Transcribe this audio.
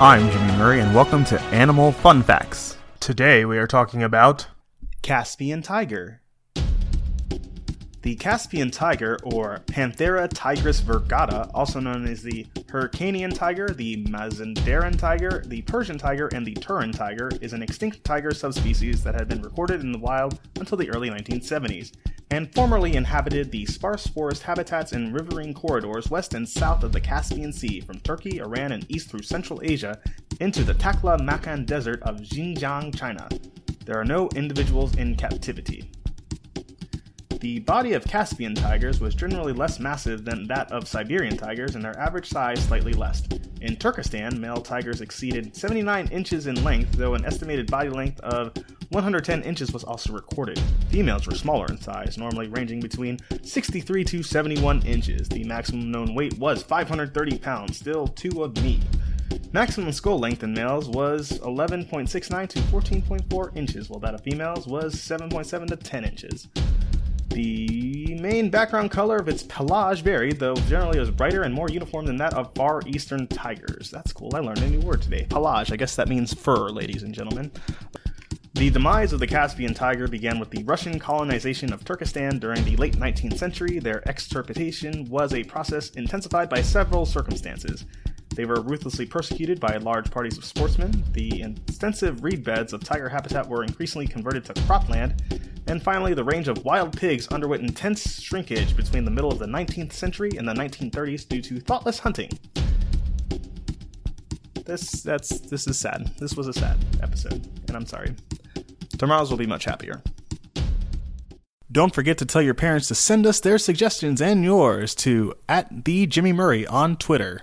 I'm Jimmy Murray, and welcome to Animal Fun Facts. Today we are talking about Caspian tiger. The Caspian tiger, or Panthera tigris virgata, also known as the Hyrcanian tiger, the Mazandaran tiger, the Persian tiger, and the Turan tiger, is an extinct tiger subspecies that had been recorded in the wild until the early 1970s, and formerly inhabited the sparse forest habitats and riverine corridors west and south of the Caspian Sea, from Turkey, Iran, and east through Central Asia, into the Taklamakan Desert of Xinjiang, China. There are no individuals in captivity. The body of Caspian tigers was generally less massive than that of Siberian tigers, and their average size slightly less. In Turkestan, male tigers exceeded 79 inches in length, though an estimated body length of 110 inches was also recorded. Females were smaller in size, normally ranging between 63 to 71 inches. The maximum known weight was 530 pounds, still two of me. Maximum skull length in males was 11.69 to 14.4 inches, while that of females was 7.7 to 10 inches. The main background color of its pelage varied, though generally it was brighter and more uniform than that of far eastern tigers. That's cool, I learned a new word today. Pelage, I guess that means fur, ladies and gentlemen. The demise of the Caspian tiger began with the Russian colonization of Turkestan during the late 19th century. Their extirpation was a process intensified by several circumstances. They were ruthlessly persecuted by large parties of sportsmen. The extensive reed beds of tiger habitat were increasingly converted to cropland, and finally, the range of wild pigs underwent intense shrinkage between the middle of the 19th century and the 1930s due to thoughtless hunting. This that's this is sad. This was a sad episode, and I'm sorry. Tomorrow's will be much happier. Don't forget to tell your parents to send us their suggestions and yours to at the Jimmy Murray on Twitter.